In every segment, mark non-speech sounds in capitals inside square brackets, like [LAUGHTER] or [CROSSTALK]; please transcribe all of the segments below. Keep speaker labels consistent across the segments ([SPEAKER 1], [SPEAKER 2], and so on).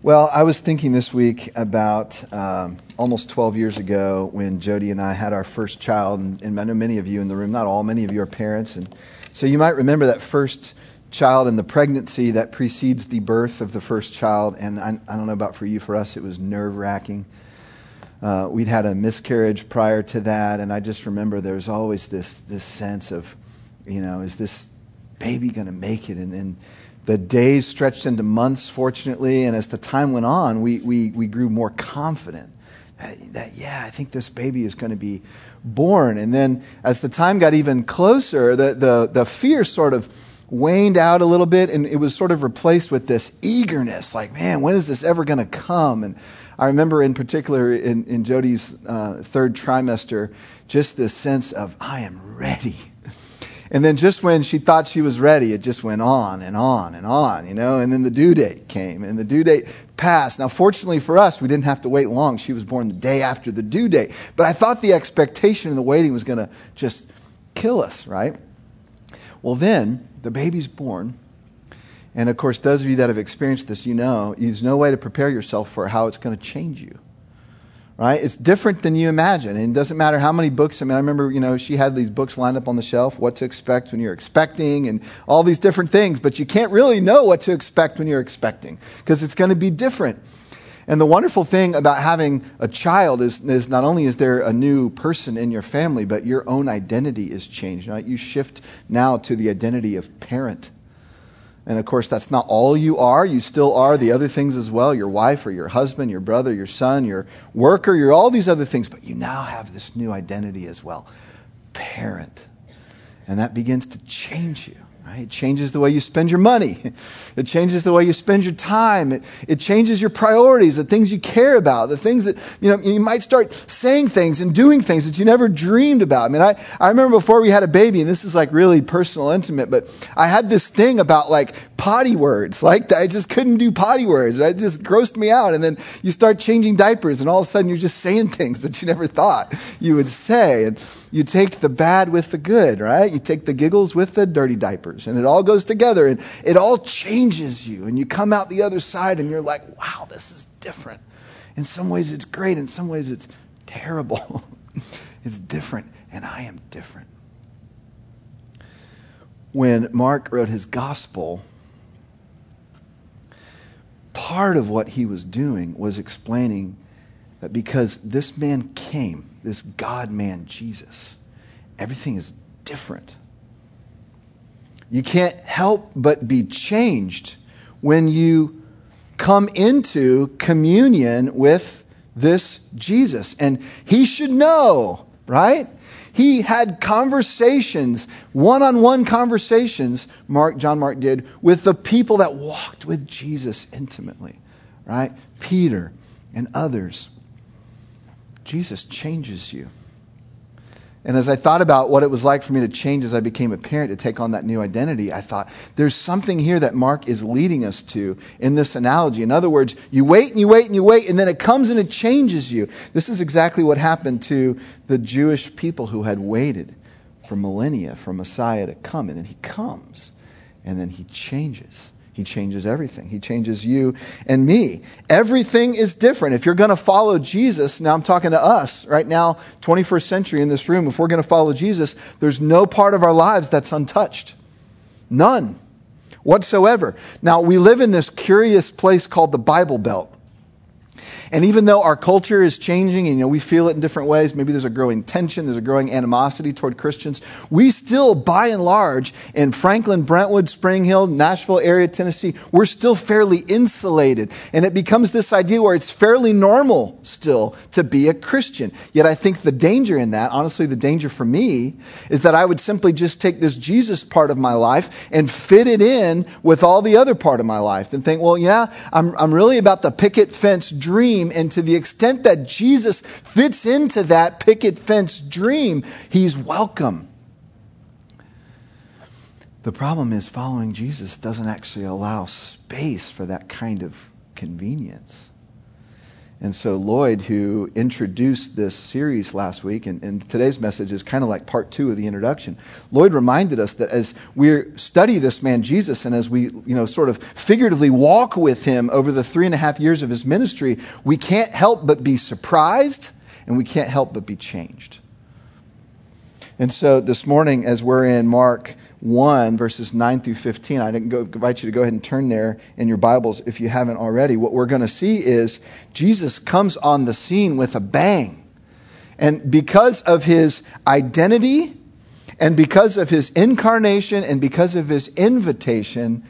[SPEAKER 1] Well, I was thinking this week about um, almost 12 years ago when Jody and I had our first child, and, and I know many of you in the room, not all, many of you are parents, and so you might remember that first child and the pregnancy that precedes the birth of the first child. And I, I don't know about for you, for us, it was nerve wracking. Uh, we'd had a miscarriage prior to that, and I just remember there was always this this sense of, you know, is this baby going to make it? And then the days stretched into months, fortunately, and as the time went on, we, we, we grew more confident that, that, yeah, I think this baby is going to be born. And then as the time got even closer, the, the, the fear sort of waned out a little bit, and it was sort of replaced with this eagerness like, man, when is this ever going to come? And I remember in particular in, in Jody's uh, third trimester, just this sense of, I am ready. And then just when she thought she was ready, it just went on and on and on, you know. And then the due date came, and the due date passed. Now, fortunately for us, we didn't have to wait long. She was born the day after the due date. But I thought the expectation and the waiting was going to just kill us, right? Well, then the baby's born. And of course, those of you that have experienced this, you know, there's no way to prepare yourself for how it's going to change you right? It's different than you imagine. And it doesn't matter how many books. I mean, I remember, you know, she had these books lined up on the shelf, what to expect when you're expecting, and all these different things. But you can't really know what to expect when you're expecting because it's going to be different. And the wonderful thing about having a child is, is not only is there a new person in your family, but your own identity is changed. Right? You shift now to the identity of parent and of course, that's not all you are. You still are the other things as well your wife or your husband, your brother, your son, your worker, you're all these other things. But you now have this new identity as well parent. And that begins to change you. Right? It changes the way you spend your money. [LAUGHS] It changes the way you spend your time. It, it changes your priorities, the things you care about, the things that, you know, you might start saying things and doing things that you never dreamed about. I mean, I, I remember before we had a baby, and this is like really personal, intimate, but I had this thing about like potty words. Like I just couldn't do potty words. It just grossed me out. And then you start changing diapers, and all of a sudden you're just saying [LAUGHS] things that you never thought you would say. And you take the bad with the good, right? You take the giggles with the dirty diapers, and it all goes together, and it all changes you. And you come out the other side, and you're like, wow, this is different. In some ways, it's great. In some ways, it's terrible. [LAUGHS] it's different, and I am different. When Mark wrote his gospel, part of what he was doing was explaining that because this man came, this God man, Jesus, everything is different. You can't help but be changed when you come into communion with this Jesus. And he should know, right? He had conversations, one on one conversations, Mark, John Mark did, with the people that walked with Jesus intimately, right? Peter and others. Jesus changes you. And as I thought about what it was like for me to change as I became a parent to take on that new identity, I thought there's something here that Mark is leading us to in this analogy. In other words, you wait and you wait and you wait, and then it comes and it changes you. This is exactly what happened to the Jewish people who had waited for millennia for Messiah to come. And then he comes, and then he changes. He changes everything. He changes you and me. Everything is different. If you're going to follow Jesus, now I'm talking to us right now, 21st century in this room, if we're going to follow Jesus, there's no part of our lives that's untouched. None whatsoever. Now, we live in this curious place called the Bible Belt. And even though our culture is changing and you know, we feel it in different ways, maybe there's a growing tension, there's a growing animosity toward Christians, we still, by and large, in Franklin, Brentwood, Spring Hill, Nashville area, Tennessee, we're still fairly insulated. And it becomes this idea where it's fairly normal still to be a Christian. Yet I think the danger in that, honestly, the danger for me, is that I would simply just take this Jesus part of my life and fit it in with all the other part of my life and think, well, yeah, I'm, I'm really about the picket fence dream dream. And to the extent that Jesus fits into that picket fence dream, he's welcome. The problem is following Jesus doesn't actually allow space for that kind of convenience. And so, Lloyd, who introduced this series last week, and, and today's message is kind of like part two of the introduction. Lloyd reminded us that as we study this man Jesus, and as we, you know, sort of figuratively walk with him over the three and a half years of his ministry, we can't help but be surprised, and we can't help but be changed. And so, this morning, as we're in Mark 1, verses 9 through 15. I didn't go, invite you to go ahead and turn there in your Bibles if you haven't already. What we're going to see is Jesus comes on the scene with a bang. And because of his identity, and because of his incarnation, and because of his invitation,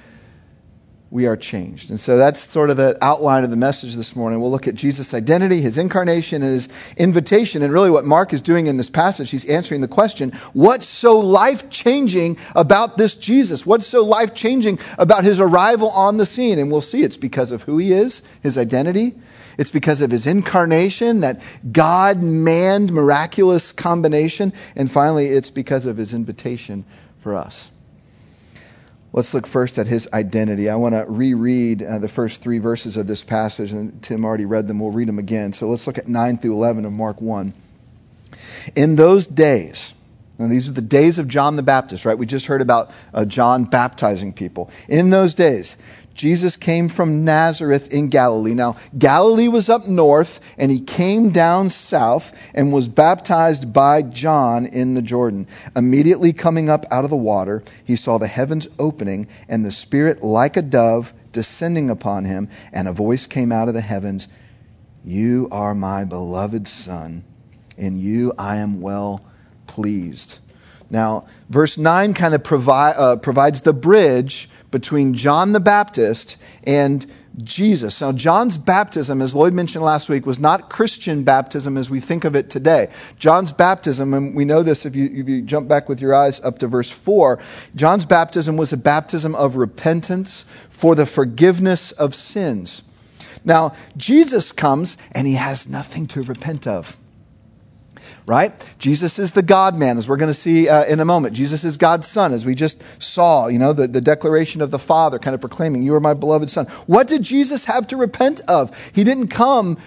[SPEAKER 1] we are changed. And so that's sort of the outline of the message this morning. We'll look at Jesus' identity, his incarnation, and his invitation. And really, what Mark is doing in this passage, he's answering the question what's so life changing about this Jesus? What's so life changing about his arrival on the scene? And we'll see it's because of who he is, his identity. It's because of his incarnation, that God man miraculous combination. And finally, it's because of his invitation for us. Let's look first at his identity. I want to reread uh, the first three verses of this passage, and Tim already read them. We'll read them again. So let's look at 9 through 11 of Mark 1. In those days, and these are the days of John the Baptist, right? We just heard about uh, John baptizing people. In those days, Jesus came from Nazareth in Galilee. Now, Galilee was up north, and he came down south and was baptized by John in the Jordan. Immediately coming up out of the water, he saw the heavens opening, and the Spirit like a dove descending upon him, and a voice came out of the heavens You are my beloved Son, in you I am well pleased. Now, verse 9 kind of provi- uh, provides the bridge between John the Baptist and Jesus. Now, John's baptism, as Lloyd mentioned last week, was not Christian baptism as we think of it today. John's baptism, and we know this if you, if you jump back with your eyes up to verse 4, John's baptism was a baptism of repentance for the forgiveness of sins. Now, Jesus comes and he has nothing to repent of right? Jesus is the God man, as we're going to see uh, in a moment. Jesus is God's son, as we just saw, you know, the, the declaration of the Father kind of proclaiming, You are my beloved son. What did Jesus have to repent of? He didn't come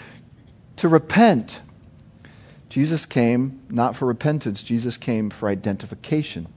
[SPEAKER 1] to repent. Jesus came not for repentance, Jesus came for identification.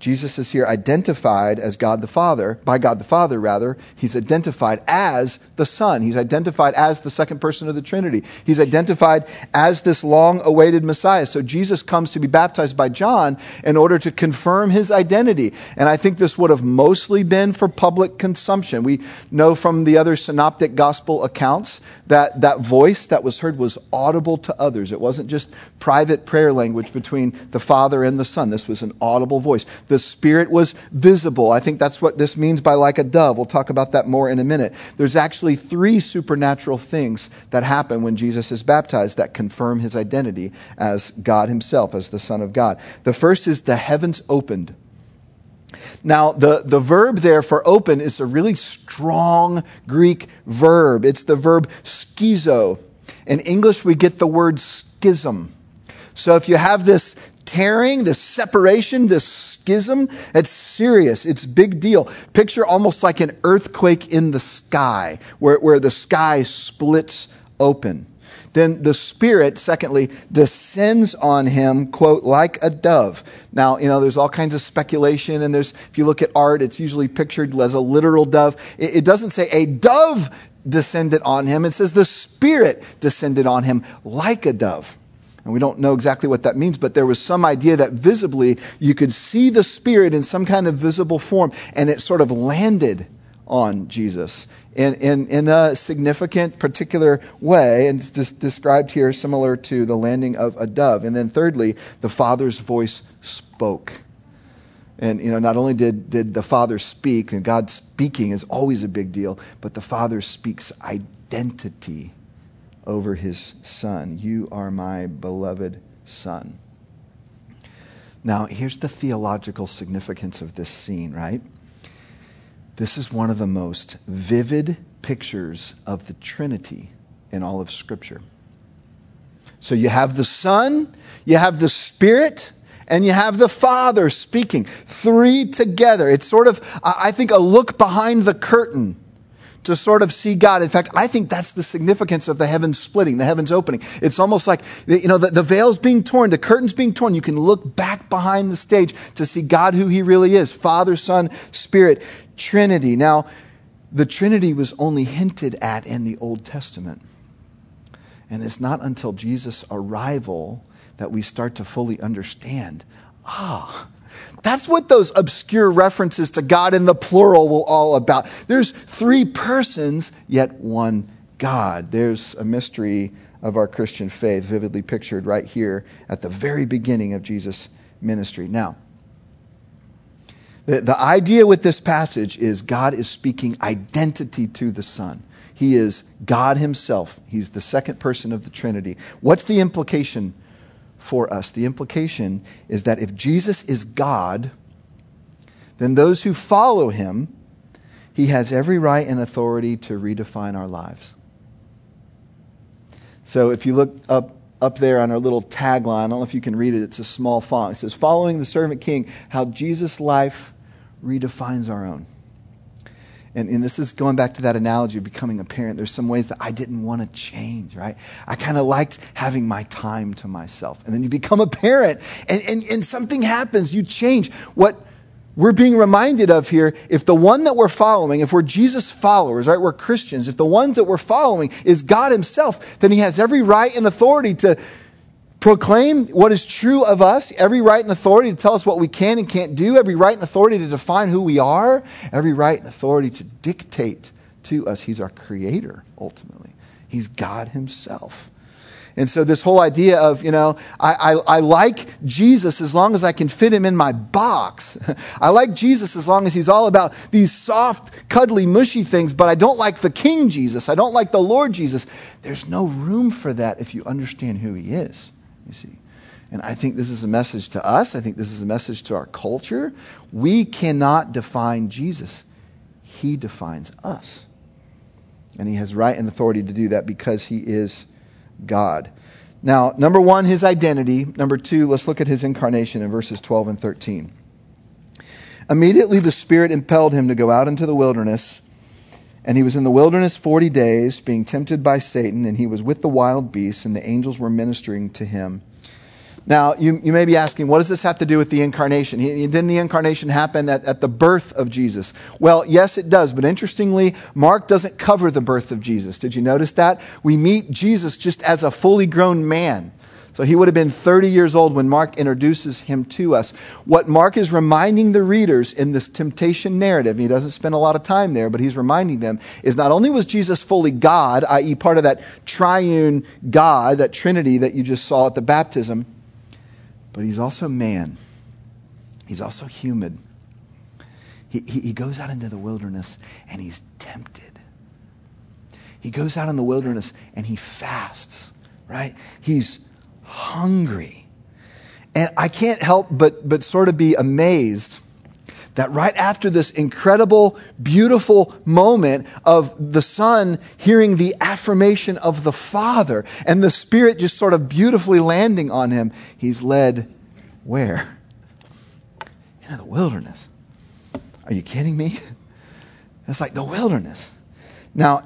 [SPEAKER 1] Jesus is here identified as God the Father, by God the Father, rather. He's identified as the Son. He's identified as the second person of the Trinity. He's identified as this long awaited Messiah. So Jesus comes to be baptized by John in order to confirm his identity. And I think this would have mostly been for public consumption. We know from the other synoptic gospel accounts that that voice that was heard was audible to others. It wasn't just private prayer language between the Father and the Son. This was an audible voice. The Spirit was visible. I think that's what this means by like a dove. We'll talk about that more in a minute. There's actually three supernatural things that happen when Jesus is baptized that confirm his identity as God himself, as the Son of God. The first is the heavens opened. Now, the, the verb there for open is a really strong Greek verb. It's the verb schizo. In English, we get the word schism. So if you have this tearing, this separation, this schism, it's serious. It's big deal. Picture almost like an earthquake in the sky, where, where the sky splits open. Then the Spirit, secondly, descends on him, quote, like a dove. Now, you know, there's all kinds of speculation, and there's, if you look at art, it's usually pictured as a literal dove. It, it doesn't say a dove descended on him, it says the Spirit descended on him like a dove. And we don't know exactly what that means, but there was some idea that visibly you could see the Spirit in some kind of visible form, and it sort of landed on Jesus in, in, in a significant, particular way, and it's described here similar to the landing of a dove. And then, thirdly, the Father's voice spoke. And you know, not only did, did the Father speak, and God speaking is always a big deal, but the Father speaks identity over his son. You are my beloved son. Now, here's the theological significance of this scene, right? This is one of the most vivid pictures of the Trinity in all of Scripture. So you have the Son, you have the Spirit, and you have the Father speaking. Three together. It's sort of, I think, a look behind the curtain to sort of see God. In fact, I think that's the significance of the heavens splitting, the heavens opening. It's almost like, you know, the, the veil's being torn, the curtain's being torn. You can look back behind the stage to see God who he really is Father, Son, Spirit, Trinity. Now, the Trinity was only hinted at in the Old Testament. And it's not until Jesus' arrival that we start to fully understand ah, that's what those obscure references to God in the plural will all about. There's three persons, yet one God. There's a mystery of our Christian faith vividly pictured right here at the very beginning of Jesus' ministry. Now, the, the idea with this passage is God is speaking identity to the Son. He is God Himself. He's the second person of the Trinity. What's the implication for us. The implication is that if Jesus is God, then those who follow him, he has every right and authority to redefine our lives. So if you look up, up there on our little tagline, I don't know if you can read it, it's a small font. It says, Following the servant king, how Jesus' life redefines our own. And, and this is going back to that analogy of becoming a parent. There's some ways that I didn't want to change, right? I kind of liked having my time to myself. And then you become a parent and, and, and something happens. You change. What we're being reminded of here, if the one that we're following, if we're Jesus followers, right? We're Christians. If the one that we're following is God himself, then he has every right and authority to proclaim what is true of us, every right and authority to tell us what we can and can't do, every right and authority to define who we are, every right and authority to dictate to us. He's our creator, ultimately. He's God Himself. And so, this whole idea of, you know, I, I, I, like Jesus as long as I can fit him in my box. [LAUGHS] I like Jesus as long as he's all about these soft, cuddly, mushy things, but I don't like the King Jesus. I don't like the Lord Jesus. There's no room for that if you understand who he is you see. And I think this is a message to us. I think this is a message to our culture. We cannot define Jesus, He defines us. And He has right and authority to do that because He is God. Now, number one, His identity. Number two, let's look at His incarnation in verses 12 and 13. Immediately the Spirit impelled Him to go out into the wilderness. And he was in the wilderness 40 days, being tempted by Satan, and he was with the wild beasts, and the angels were ministering to him. Now, you, you may be asking, what does this have to do with the incarnation? He, didn't the incarnation happen at, at the birth of Jesus? Well, yes, it does. But interestingly, Mark doesn't cover the birth of Jesus. Did you notice that? We meet Jesus just as a fully grown man. So he would have been 30 years old when Mark introduces him to us. What Mark is reminding the readers in this temptation narrative, he doesn't spend a lot of time there, but he's reminding them, is not only was Jesus fully God, i.e., part of that triune God, that Trinity that you just saw at the baptism, but he's also man. He's also human. He, he, he goes out into the wilderness and he's tempted. He goes out in the wilderness and he fasts, right? He's hungry. And I can't help but, but sort of be amazed that right after this incredible, beautiful moment of the Son hearing the affirmation of the Father and the Spirit just sort of beautifully landing on him, he's led where? Into the wilderness. Are you kidding me? [LAUGHS] It's like the wilderness. Now,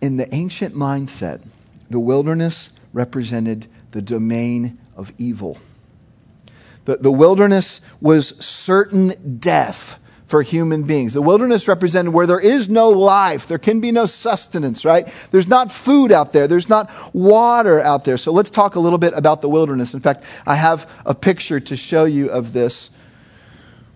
[SPEAKER 1] in the ancient mindset, the wilderness represented the domain of evil. The, the wilderness was certain death for human beings. The wilderness represented where there is no life, there can be no sustenance, right? There's not food out there, there's not water out there. So let's talk a little bit about the wilderness. In fact, I have a picture to show you of this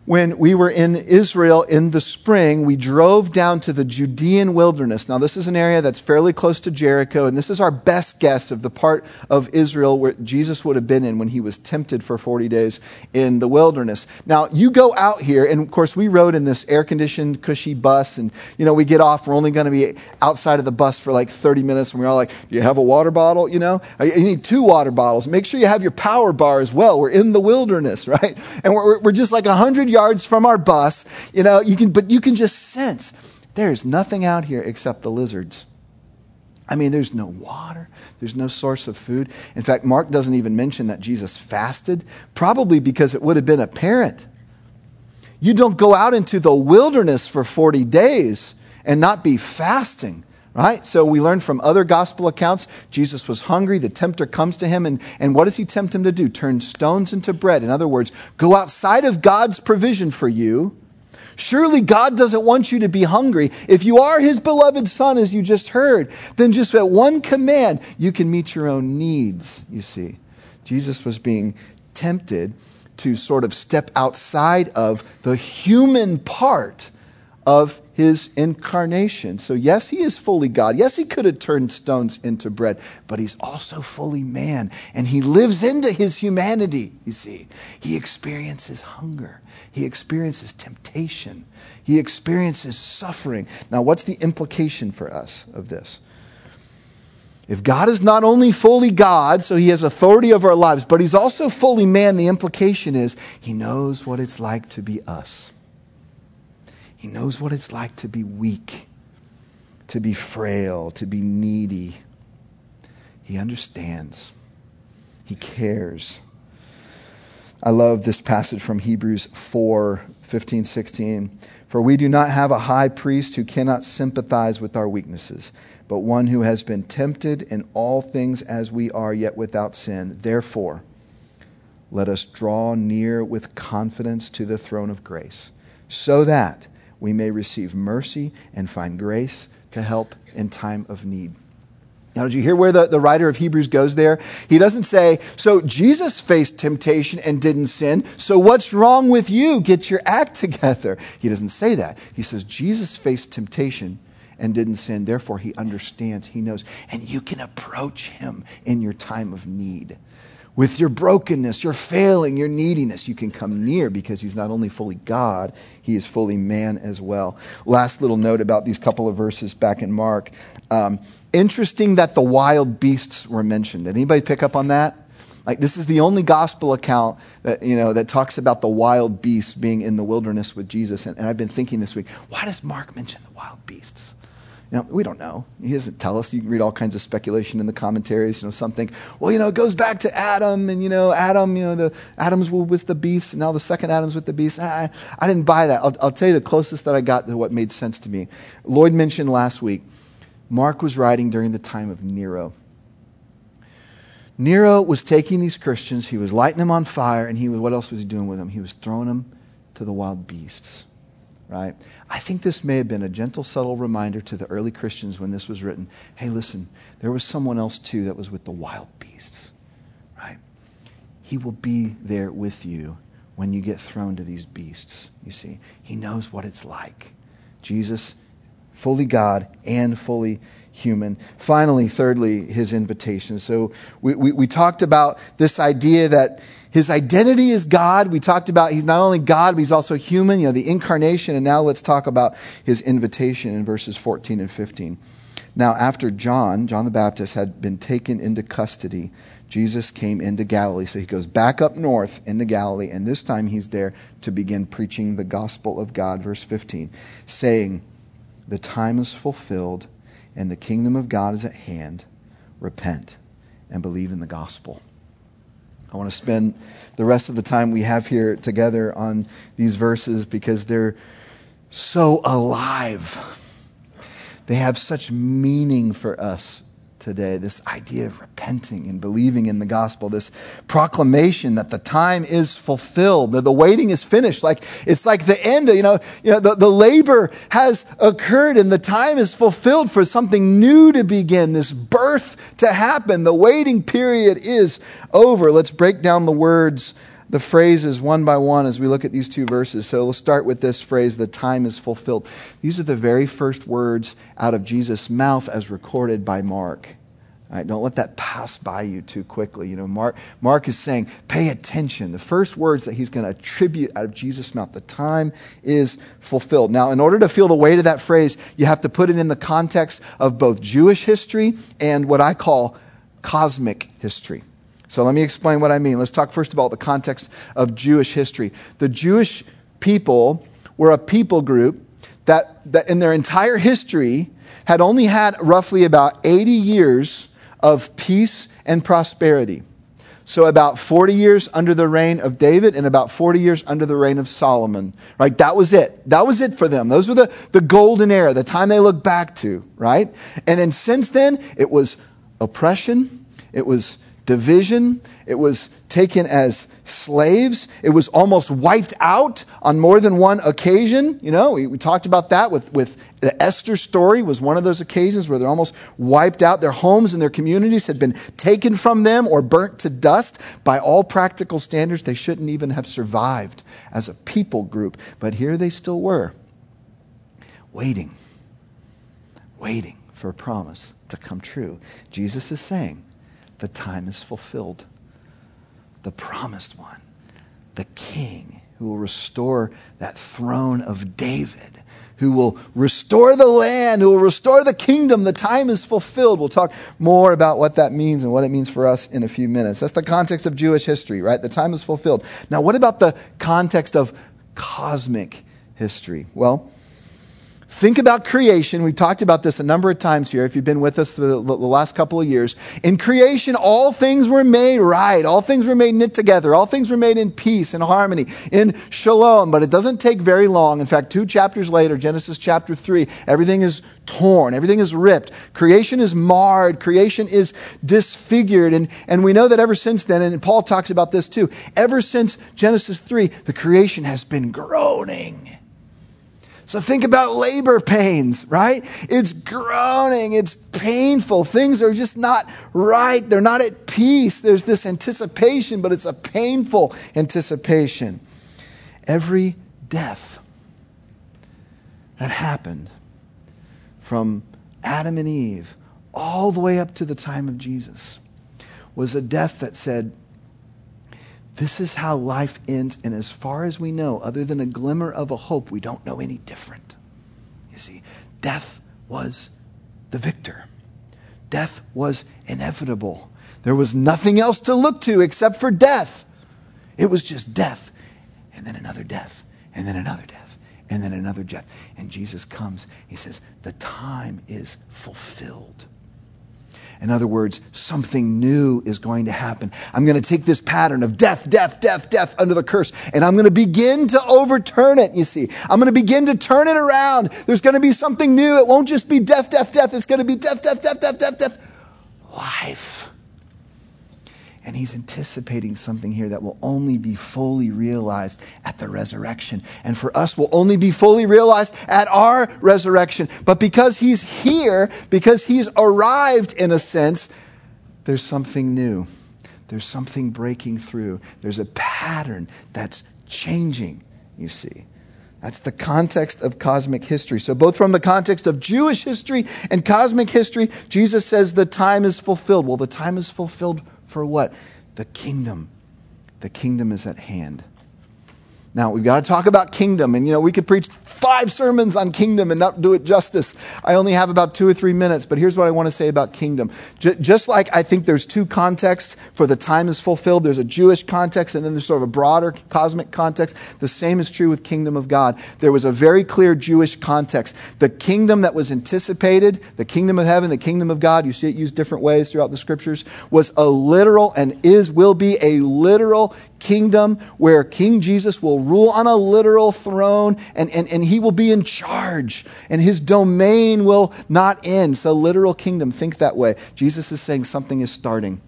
[SPEAKER 1] when we were in Israel in the spring, we drove down to the Judean wilderness. Now, this is an area that's fairly close to Jericho, and this is our best guess of the part of Israel where Jesus would have been in when he was tempted for 40 days in the wilderness. Now, you go out here, and of course, we rode in this air conditioned, cushy bus, and, you know, we get off, we're only going to be outside of the bus for like 30 minutes, and we're all like, Do you have a water bottle? You know, you need two water bottles. Make sure you have your power bar as well. We're in the wilderness, [LAUGHS] right? And we're, we're just like 100 yards from our bus, you know, you can, but you can just sense there's nothing out here except the lizards. I mean, there's no water, there's no source of food. In fact, Mark doesn't even mention that Jesus fasted, probably because it would have been apparent. You don't go out into the wilderness for 40 days and not be fasting. Right? So we learn from other gospel accounts Jesus was hungry. The tempter comes to him, and, and what does he tempt him to do? Turn stones into bread. In other words, go outside of God's provision for you. Surely God doesn't want you to be hungry. If you are his beloved son, as you just heard, then just at one command, you can meet your own needs, you see. Jesus was being tempted to sort of step outside of the human part of his incarnation. So, yes, he is fully God. Yes, he could have turned stones into bread, but he's also fully man. And he lives into his humanity, you see. He experiences hunger, he experiences temptation, he experiences suffering. Now, what's the implication for us of this? If God is not only fully God, so he has authority over our lives, but he's also fully man, the implication is he knows what it's like to be us. He knows what it's like to be weak, to be frail, to be needy. He understands. He cares. I love this passage from Hebrews 4 15, 16. For we do not have a high priest who cannot sympathize with our weaknesses, but one who has been tempted in all things as we are, yet without sin. Therefore, let us draw near with confidence to the throne of grace, so that we may receive mercy and find grace to help in time of need. Now, did you hear where the, the writer of Hebrews goes there? He doesn't say, So Jesus faced temptation and didn't sin, so what's wrong with you? Get your act together. He doesn't say that. He says, Jesus faced temptation and didn't sin, therefore he understands, he knows, and you can approach him in your time of need. With your brokenness, your failing, your neediness, you can come near because he's not only fully God, he is fully man as well. Last little note about these couple of verses back in Mark. Um, interesting that the wild beasts were mentioned. Did anybody pick up on that? Like this is the only gospel account that you know that talks about the wild beasts being in the wilderness with Jesus. And, and I've been thinking this week, why does Mark mention the wild beasts? Know, we don't know. He doesn't tell us. You can read all kinds of speculation in the commentaries. You know, something. Well, you know, it goes back to Adam, and you know, Adam. You know, the Adams with the beasts, and now the second Adam's with the beasts. I, I didn't buy that. I'll, I'll tell you the closest that I got to what made sense to me. Lloyd mentioned last week. Mark was writing during the time of Nero. Nero was taking these Christians, he was lighting them on fire, and he was, what else was he doing with them? He was throwing them to the wild beasts right? I think this may have been a gentle, subtle reminder to the early Christians when this was written. Hey, listen, there was someone else too that was with the wild beasts, right? He will be there with you when you get thrown to these beasts, you see. He knows what it's like. Jesus, fully God and fully human. Finally, thirdly, his invitation. So we, we, we talked about this idea that his identity is God. We talked about he's not only God, but he's also human, you know, the incarnation. And now let's talk about his invitation in verses 14 and 15. Now, after John, John the Baptist, had been taken into custody, Jesus came into Galilee. So he goes back up north into Galilee, and this time he's there to begin preaching the gospel of God. Verse 15, saying, The time is fulfilled, and the kingdom of God is at hand. Repent and believe in the gospel. I want to spend the rest of the time we have here together on these verses because they're so alive. They have such meaning for us today this idea of repenting and believing in the gospel, this proclamation that the time is fulfilled, that the waiting is finished. Like it's like the end, you know, you know the, the labor has occurred and the time is fulfilled for something new to begin, this birth to happen. The waiting period is over. Let's break down the words the phrases one by one as we look at these two verses. So let's start with this phrase, the time is fulfilled. These are the very first words out of Jesus' mouth as recorded by Mark. All right, don't let that pass by you too quickly. You know, Mark, Mark is saying, pay attention. The first words that he's going to attribute out of Jesus' mouth, the time is fulfilled. Now, in order to feel the weight of that phrase, you have to put it in the context of both Jewish history and what I call cosmic history. So let me explain what I mean. Let's talk first of all the context of Jewish history. The Jewish people were a people group that, that in their entire history had only had roughly about 80 years of peace and prosperity. So, about 40 years under the reign of David and about 40 years under the reign of Solomon, right? That was it. That was it for them. Those were the, the golden era, the time they look back to, right? And then since then, it was oppression, it was division, it was taken as slaves. It was almost wiped out on more than one occasion. You know, we, we, talked about that with, with the Esther story was one of those occasions where they're almost wiped out. Their homes and their communities had been taken from them or burnt to dust. By all practical standards, they shouldn't even have survived as a people group. But here they still were, waiting, waiting for a promise to come true. Jesus is saying, the time is fulfilled the promised one, the king who will restore that throne of David, who will restore the land, who will restore the kingdom. The time is fulfilled. We'll talk more about what that means and what it means for us in a few minutes. That's the context of Jewish history, right? The time is fulfilled. Now, what about the context of cosmic history? Well, Think about creation. We've talked about this a number of times here if you've been with us the, the, last couple of years. In creation, all things were made right. All things were made knit together. All things were made in peace and harmony, in shalom. But it doesn't take very long. In fact, two chapters later, Genesis chapter 3, everything is torn. Everything is ripped. Creation is marred. Creation is disfigured. And, and we know that ever since then, and Paul talks about this too, ever since Genesis 3, the creation has been groaning so think about labor pains, right? It's groaning, it's painful. Things are just not right. They're not at peace. There's this anticipation, but it's a painful anticipation. Every death that happened from Adam and Eve all the way up to the time of Jesus was a death that said, this is how life ends, and as far as we know, other than a glimmer of a hope, we don't know any different. You see, death was the victor, death was inevitable. There was nothing else to look to except for death. It was just death, and then another death, and then another death, and then another death. And Jesus comes, he says, The time is fulfilled. In other words, something new is going to happen. I'm going to take this pattern of death, death, death, death under the curse, and I'm going to begin to overturn it, you see. I'm going to begin to turn it around. There's going to be something new. It won't just be death, death, death. It's going to be death, death, death, death, death, death. Life. And he's anticipating something here that will only be fully realized at the resurrection. And for us, will only be fully realized at our resurrection. But because he's here, because he's arrived in a sense, there's something new. There's something breaking through. There's a pattern that's changing, you see. That's the context of cosmic history. So, both from the context of Jewish history and cosmic history, Jesus says the time is fulfilled. Well, the time is fulfilled for what? The kingdom. The kingdom is at hand. Now, we've got to talk about kingdom. And, you know, we could preach five sermons on kingdom and not do it justice. I only have about two or three minutes, but here's what I want to say about kingdom. J- just like I think there's two contexts for the time is fulfilled, there's a Jewish context and then there's sort of a broader cosmic context. The same is true with kingdom of God. There was a very clear Jewish context. The kingdom that was anticipated, the kingdom of heaven, the kingdom of God, you see it used different ways throughout the scriptures, was a literal and is, will be a literal kingdom where King Jesus will rule on a literal throne and, and, and he will be in charge and his domain will not end. A literal kingdom. Think that way. Jesus is saying something is starting.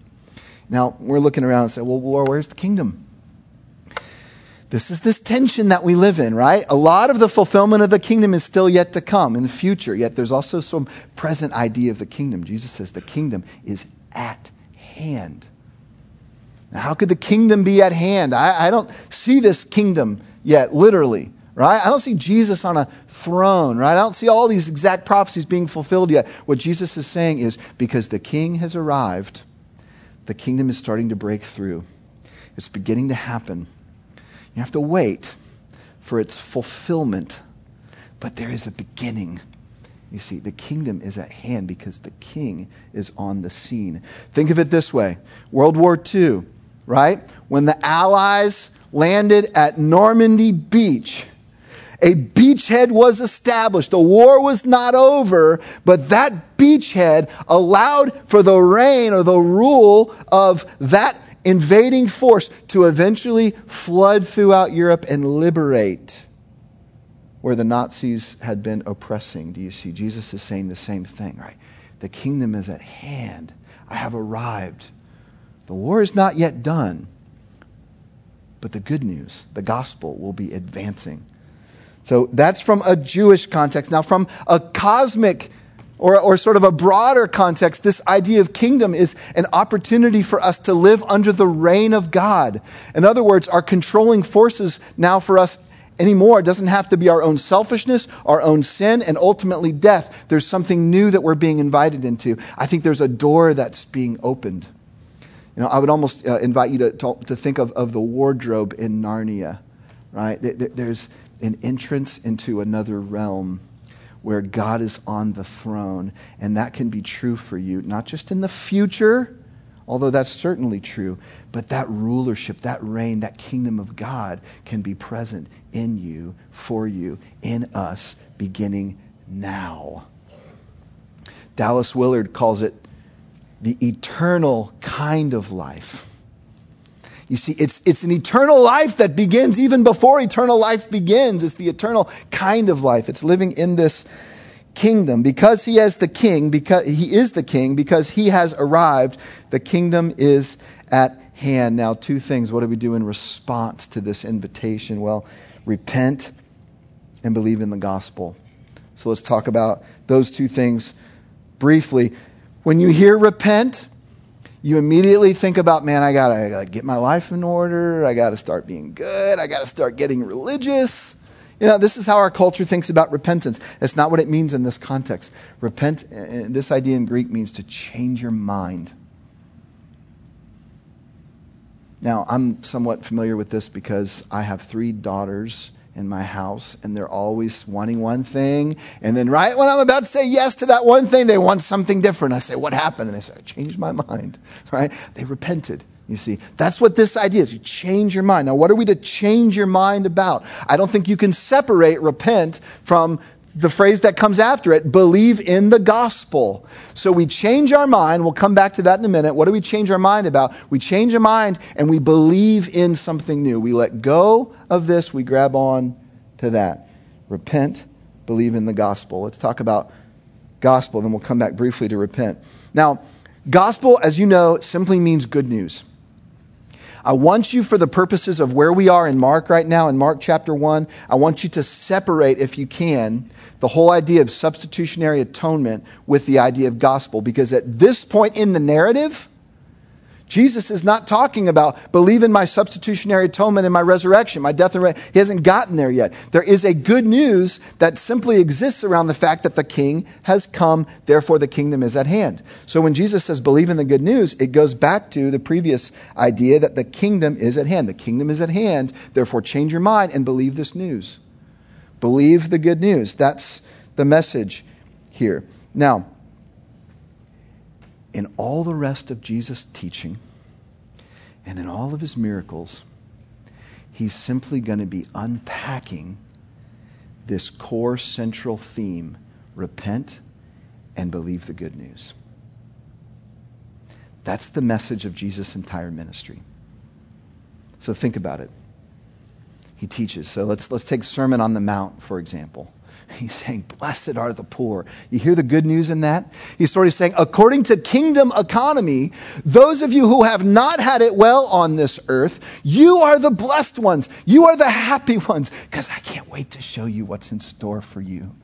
[SPEAKER 1] Now, we're looking around and say, well, where's the kingdom? This is this tension that we live in, right? A lot of the fulfillment of the kingdom is still yet to come in the future, yet there's also some present idea of the kingdom. Jesus says the kingdom is at hand. How could the kingdom be at hand? I, I don't see this kingdom yet, literally, right? I don't see Jesus on a throne, right? I don't see all these exact prophecies being fulfilled yet. What Jesus is saying is because the king has arrived, the kingdom is starting to break through. It's beginning to happen. You have to wait for its fulfillment, but there is a beginning. You see, the kingdom is at hand because the king is on the scene. Think of it this way World War II right? When the Allies landed at Normandy Beach, a beachhead was established. The war was not over, but that beachhead allowed for the reign or the rule of that invading force to eventually flood throughout Europe and liberate where the Nazis had been oppressing. Do you see? Jesus is saying the same thing, right? The kingdom is at hand. I have arrived. The war is not yet done. But the good news, the gospel, will be advancing. So that's from a Jewish context. Now, from a cosmic or, or sort of a broader context, this idea of kingdom is an opportunity for us to live under the reign of God. In other words, our controlling forces now for us anymore it doesn't have to be our own selfishness, our own sin, and ultimately death. There's something new that we're being invited into. I think there's a door that's being opened. You know, I would almost uh, invite you to, to, to, think of, of the wardrobe in Narnia, right? There's an entrance into another realm where God is on the throne. And that can be true for you, not just in the future, although that's certainly true, but that rulership, that reign, that kingdom of God can be present in you, for you, in us, beginning now. Dallas Willard calls it the eternal kind of life. You see, it's, it's an eternal life that begins even before eternal life begins. It's the eternal kind of life. It's living in this kingdom. Because he is the king, because he is the king, because he has arrived, the kingdom is at hand. Now, two things. What do we do in response to this invitation? Well, repent and believe in the gospel. So let's talk about those two things briefly. When you hear repent, you immediately think about, man, I got to get my life in order. I got to start being good. I got to start getting religious. You know, this is how our culture thinks about repentance. That's not what it means in this context. Repent, uh, this idea in Greek means to change your mind. Now, I'm somewhat familiar with this because I have three daughters in my house, and they're always wanting one thing. And then, right when I'm about to say yes to that one thing, they want something different. I say, What happened? And they say, I changed my [LAUGHS] mind, right? They repented. You see, that's what this idea is. You change your mind. Now, what are we to change your mind about? I don't think you can separate repent from the phrase that comes after it believe in the gospel. So we change our mind. We'll come back to that in a minute. What do we change our mind about? We change our mind and we believe in something new. We let go of this, we grab on to that. Repent, believe in the gospel. Let's talk about gospel, then we'll come back briefly to repent. Now, gospel, as you know, simply means good news. I want you, for the purposes of where we are in Mark right now, in Mark chapter 1, I want you to separate, if you can, the whole idea of substitutionary atonement with the idea of gospel. Because at this point in the narrative, Jesus is not talking about believe in my substitutionary atonement and my resurrection, my death and resurrection. He hasn't gotten there yet. There is a good news that simply exists around the fact that the king has come, therefore the kingdom is at hand. So when Jesus says believe in the good news, it goes back to the previous idea that the kingdom is at hand. The kingdom is at hand, therefore change your mind and believe this news. Believe the good news. That's the message here. Now, in all the rest of Jesus' teaching and in all of his miracles, he's simply going to be unpacking this core central theme repent and believe the good news. That's the message of Jesus' entire ministry. So think about it. He teaches. So let's, let's take Sermon on the Mount, for example. [LAUGHS] He's saying, Blessed are the poor. You hear the good news in that? He's sort of saying, according to kingdom economy, those of you who have not had it well on this earth, you are the blessed ones. You are the happy ones, because I can't wait to show you what's in store for you.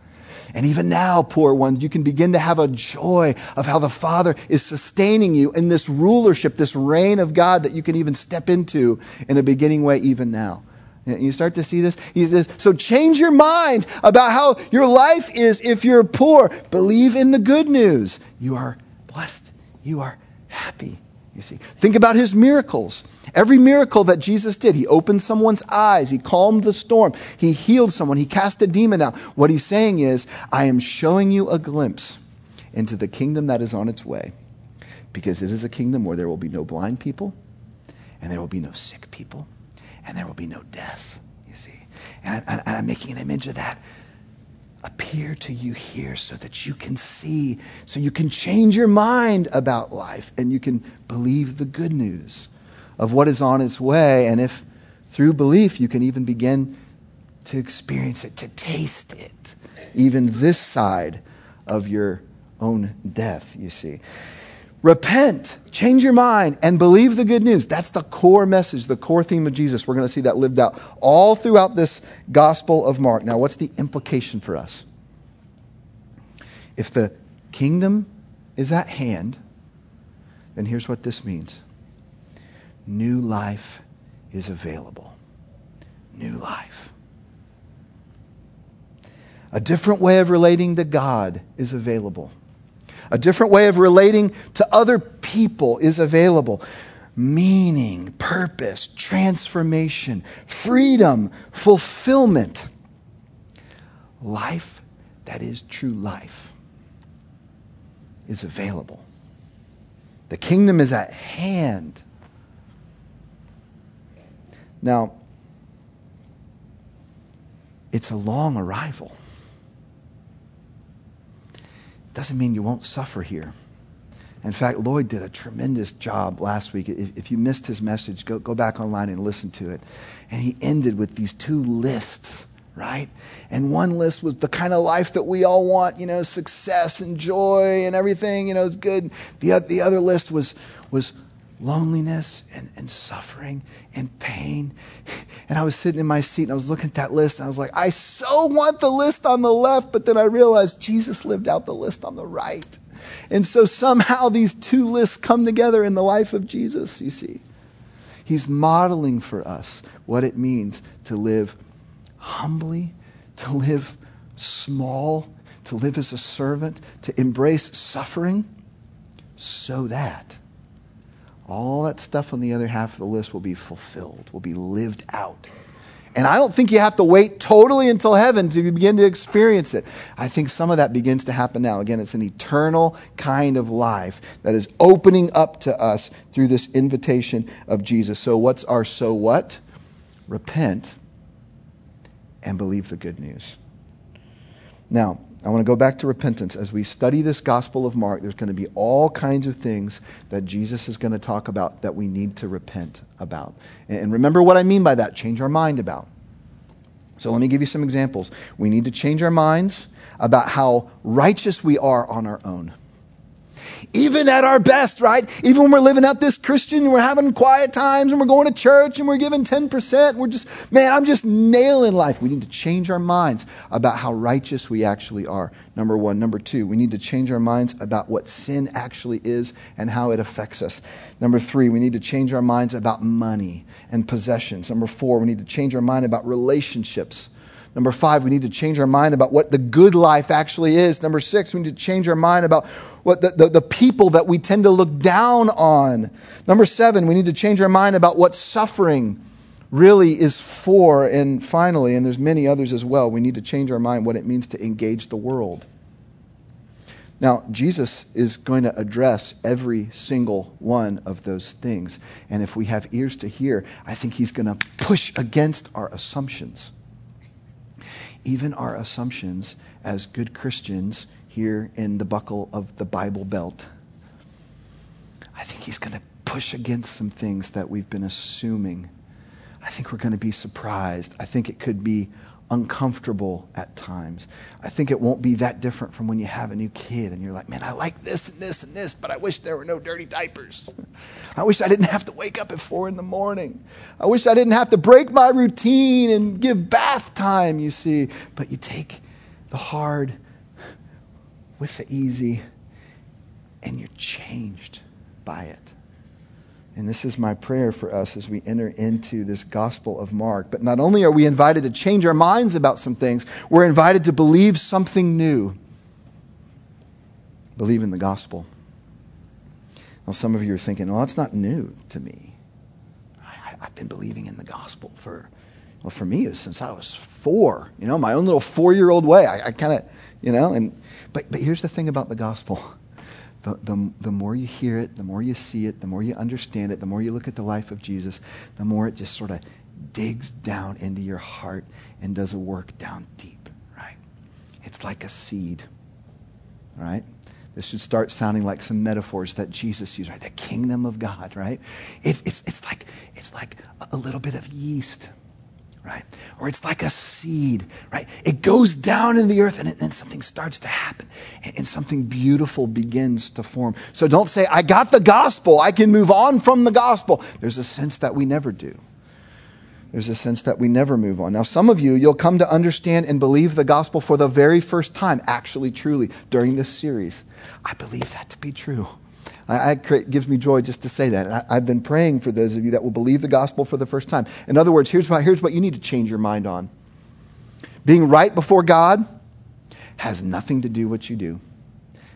[SPEAKER 1] And even now, poor ones, you can begin to have a joy of how the Father is sustaining you in this rulership, this reign of God that you can even step into in a beginning way even now. You start to see this? He says, so change your mind about how your life is if you're poor. Believe in the good news. You are blessed. You are happy. You see, think about his miracles. Every miracle that Jesus did, he opened someone's eyes, he calmed the storm, he healed someone, he cast a demon out. What he's saying is, I am showing you a glimpse into the kingdom that is on its way. Because it is a kingdom where there will be no blind people, and there will be no sick people, and there will be no death, you see. And, I, and I'm making an image of that appear to you here so that you can see, so you can change your mind about life and you can believe the good news of what is on its way. And if through belief you can even begin to experience it, to taste it, even this side of your own death, you see. Repent, change your mind, and believe the good news. That's the core message, the core theme of Jesus. We're going to see that lived out all throughout this Gospel of Mark. Now, what's the implication for us? If the kingdom is at hand, then here's what this means new life is available. New life. A different way of relating to God is available. A different way of relating to other people is available. Meaning, purpose, transformation, freedom, fulfillment. Life that is true life is available. The kingdom is at hand. Now, it's a long arrival. Doesn't mean you won't suffer here. In fact, Lloyd did a tremendous job last week. If, if, you missed his message, go, go back online and listen to it. And he ended with these two lists, right? And one list was the kind of life that we all want, you know, success and joy and everything, you know, is good. The, the other list was, was loneliness and, and suffering and pain. [LAUGHS] And I was sitting in my seat and I was looking at that list and I was like, I so want the list on the left, but then I realized Jesus lived out the list on the right. And so somehow these two lists come together in the life of Jesus, you see. He's modeling for us what it means to live humbly, to live small, to live as a servant, to embrace suffering, so that all that stuff on the other half of the list will be fulfilled, will be lived out. And I don't think you have to wait totally until heaven to begin to experience it. I think some of that begins to happen now. Again, it's an eternal kind of life that is opening up to us through this invitation of Jesus. So, what's our so what? Repent and believe the good news. Now, I want to go back to repentance. As we study this Gospel of Mark, there's going to be all kinds of things that Jesus is going to talk about that we need to repent about. And remember what I mean by that change our mind about. So let me give you some examples. We need to change our minds about how righteous we are on our own even at our best, right? Even when we're living out this Christian and we're having quiet times and we're going to church and we're giving 10%, we're just, man, I'm just nailing life. We need to change our minds about how righteous we actually are. Number one. Number two, we need to change our minds about what sin actually is and how it affects us. Number three, we need to change our minds about money and possessions. Number four, we need to change our mind about relationships Number five, we need to change our mind about what the good life actually is. Number six, we need to change our mind about what the, the, the, people that we tend to look down on. Number seven, we need to change our mind about what suffering really is for. And finally, and there's many others as well, we need to change our mind what it means to engage the world. Now, Jesus is going to address every single one of those things. And if we have ears to hear, I think he's going to push against our assumptions even our assumptions as good Christians here in the buckle of the Bible Belt. I think he's going to push against some things that we've been assuming. I think we're going to be surprised. I think it could be uncomfortable at times. I think it won't be that different from when you have a new kid and you're like, man, I like this and this and this, but I wish there were no dirty diapers. I wish I didn't have to wake up at four in the morning. I wish I didn't have to break my routine and give bath time, you see. But you take the hard with the easy and you're changed by it. And this is my prayer for us as we enter into this Gospel of Mark. But not only are we invited to change our minds about some things, we're invited to believe something new. Believe in the gospel. Now, some of you are thinking, well, that's not new to me. I, have been believing in the gospel for, well, for me, since I was four, you know, my own little four year old way. I, I kind of, you know, and, but, but here's the thing about the gospel the, the, the more you hear it, the more you see it, the more you understand it, the more you look at the life of Jesus, the more it just sort of digs down into your heart and does a work down deep, right? It's like a seed, right? This should start sounding like some metaphors that Jesus used, right? The kingdom of God, right? It's, it's, it's, like, it's like a little bit of yeast, right? Or it's like a seed, right? It goes down in the earth and then something starts to happen and, and something beautiful begins to form. So don't say, I got the gospel, I can move on from the gospel. There's a sense that we never do. There's a sense that we never move on. Now, some of you, you'll come to understand and believe the gospel for the very first time, actually, truly, during this series. I believe that to be true. I, I, it gives me joy just to say that. I, have been praying for those of you that will believe the gospel for the first time. In other words, here's what, here's what you need to change your mind on being right before God has nothing to do with what you do.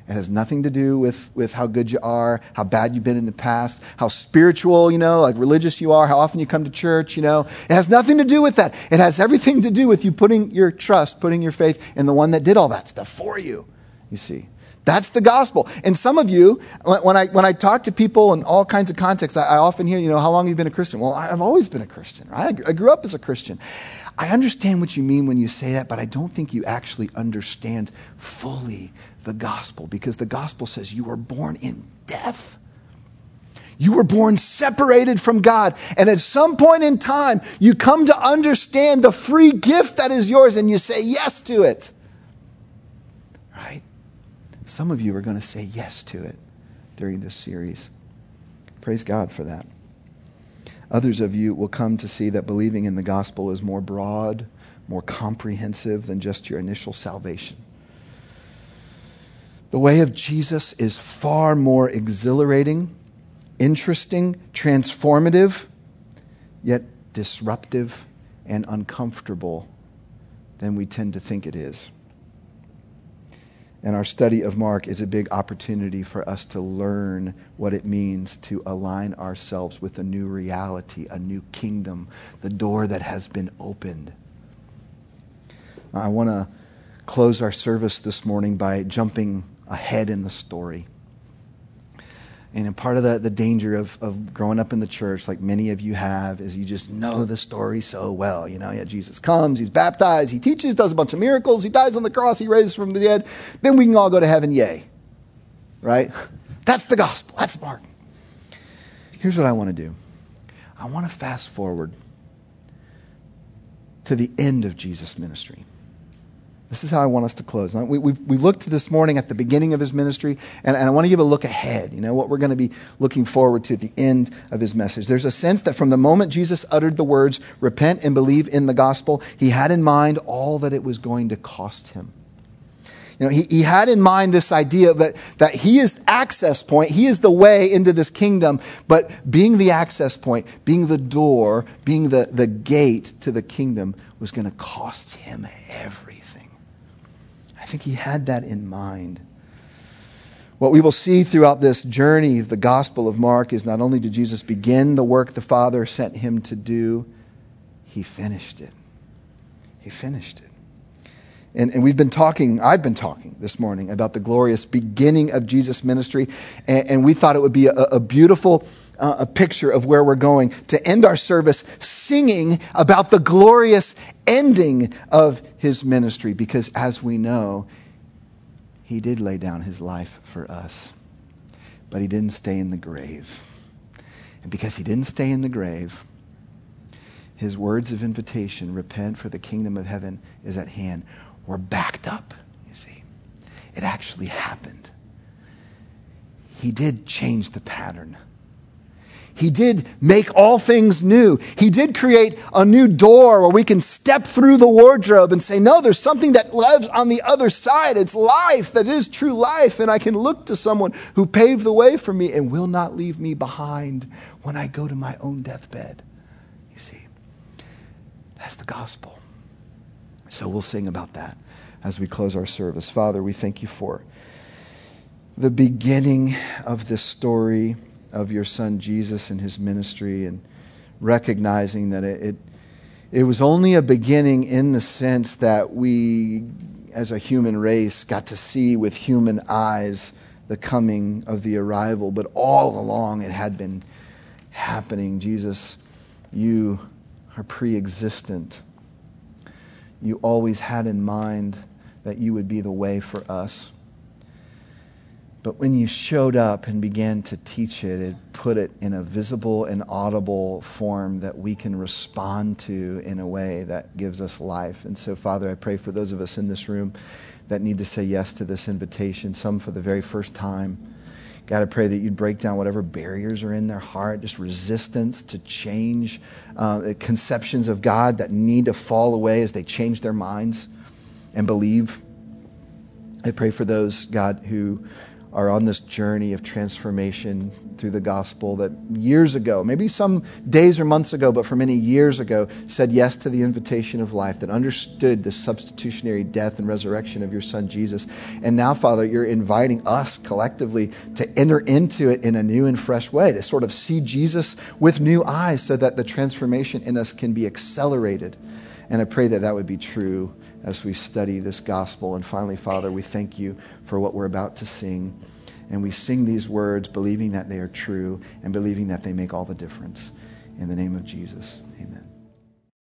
[SPEAKER 1] It has nothing to do with, with how good you are, how bad you've been in the past, how spiritual, you know, like religious you are, how often you come to church, you know. It has nothing to do with that. It has everything to do with you putting your trust, putting your faith in the one that did all that stuff for you, you see. That's the gospel. And some of you, when I, when I talk to people in all kinds of contexts, I, I often hear, you know, how long have you been a Christian? Well, I've always been a Christian, right? I grew up as a Christian. I understand what you mean when you say that, but I don't think you actually understand fully the gospel because the gospel says you were born in death. You were born separated from God. And at some point in time, you come to understand the free gift that is yours and you say yes to it. Right? Some of you are going to say yes to it during this series. Praise God for that. Others of you will come to see that believing in the gospel is more broad, more comprehensive than just your initial salvation. The way of Jesus is far more exhilarating, interesting, transformative, yet disruptive and uncomfortable than we tend to think it is. And our study of Mark is a big opportunity for us to learn what it means to align ourselves with a new reality, a new kingdom, the door that has been opened. I want to close our service this morning by jumping ahead in the story. And part of the, the danger of, of growing up in the church, like many of you have, is you just know the story so well. You know, yeah, Jesus comes, he's baptized, he teaches, does a bunch of miracles, he dies on the cross, he raises from the dead. Then we can all go to heaven, yay. Right? [LAUGHS] That's the gospel. That's Mark. Here's what I want to do I want to fast forward to the end of Jesus' ministry. This is how I want us to close. We, we, we looked this morning at the beginning of his ministry, and, and I want to give a look ahead, you know, what we're going to be looking forward to at the end of his message. There's a sense that from the moment Jesus uttered the words, repent and believe in the gospel, he had in mind all that it was going to cost him. You know, he, he had in mind this idea that, that he is access point. He is the way into this kingdom, but being the access point, being the door, being the, the gate to the kingdom was going to cost him everything think he had that in mind. What we will see throughout this journey of the Gospel of Mark is not only did Jesus begin the work the Father sent him to do, he finished it. He finished it. And, and we've been talking, I've been talking this morning about the glorious beginning of Jesus' ministry, and, and we thought it would be a, a beautiful uh, a picture of where we're going to end our service singing about the glorious ending of his ministry because, as we know, he did lay down his life for us, but he didn't stay in the grave. And because he didn't stay in the grave, his words of invitation, repent for the kingdom of heaven is at hand, were backed up, you see. It actually happened. He did change the pattern he did make all things new. He did create a new door where we can step through the wardrobe and say, No, there's something that lives on the other side. It's life that is true life. And I can look to someone who paved the way for me and will not leave me behind when I go to my own deathbed. You see, that's the gospel. So we'll sing about that as we close our service. Father, we thank you for the beginning of this story of your son Jesus and his ministry and recognizing that it, it, it was only a beginning in the sense that we, as a human race, got to see with human eyes the coming of the arrival, but all along it had been happening. Jesus, you are pre existent. You always had in mind that you would be the way for us. But when you showed up and began to teach it, it put it in a visible and audible form that we can respond to in a way that gives us life. And so, Father, I pray for those of us in this room that need to say yes to this invitation, some for the very first time. God, I pray that you'd break down whatever barriers are in their heart, just resistance to change, uh, conceptions of God that need to fall away as they change their minds and believe. I pray for those, God, who are on this journey of transformation through the gospel that years ago, maybe some days or months ago, but for many years ago, said yes to the invitation of life, that understood the substitutionary death and resurrection of your son Jesus. And now, Father, you're inviting us collectively to enter into it in a new and fresh way, to sort of see Jesus with new eyes so that the transformation in us can be accelerated. And I pray that that would be true as we study this gospel. And finally, Father, we thank you for what we're about to sing. And we sing these words believing that they are true and believing that they make all the difference. In the name of Jesus.